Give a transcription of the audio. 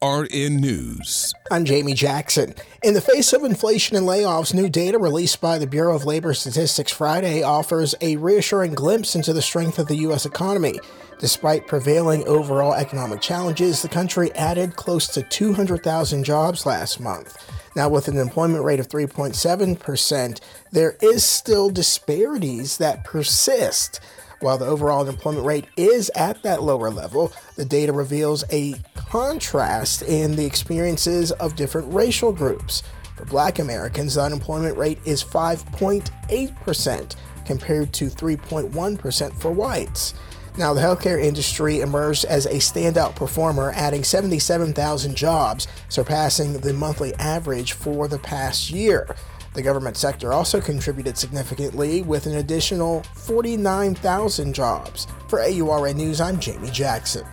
AURN News. I'm Jamie Jackson. In the face of inflation and layoffs, new data released by the Bureau of Labor Statistics Friday offers a reassuring glimpse into the strength of the U.S. economy. Despite prevailing overall economic challenges, the country added close to 200,000 jobs last month. Now, with an employment rate of 3.7%, there is still disparities that persist. While the overall unemployment rate is at that lower level, the data reveals a contrast in the experiences of different racial groups. For black Americans, the unemployment rate is 5.8% compared to 3.1% for whites. Now, the healthcare industry emerged as a standout performer, adding 77,000 jobs, surpassing the monthly average for the past year. The government sector also contributed significantly with an additional 49,000 jobs. For AURN News, I'm Jamie Jackson.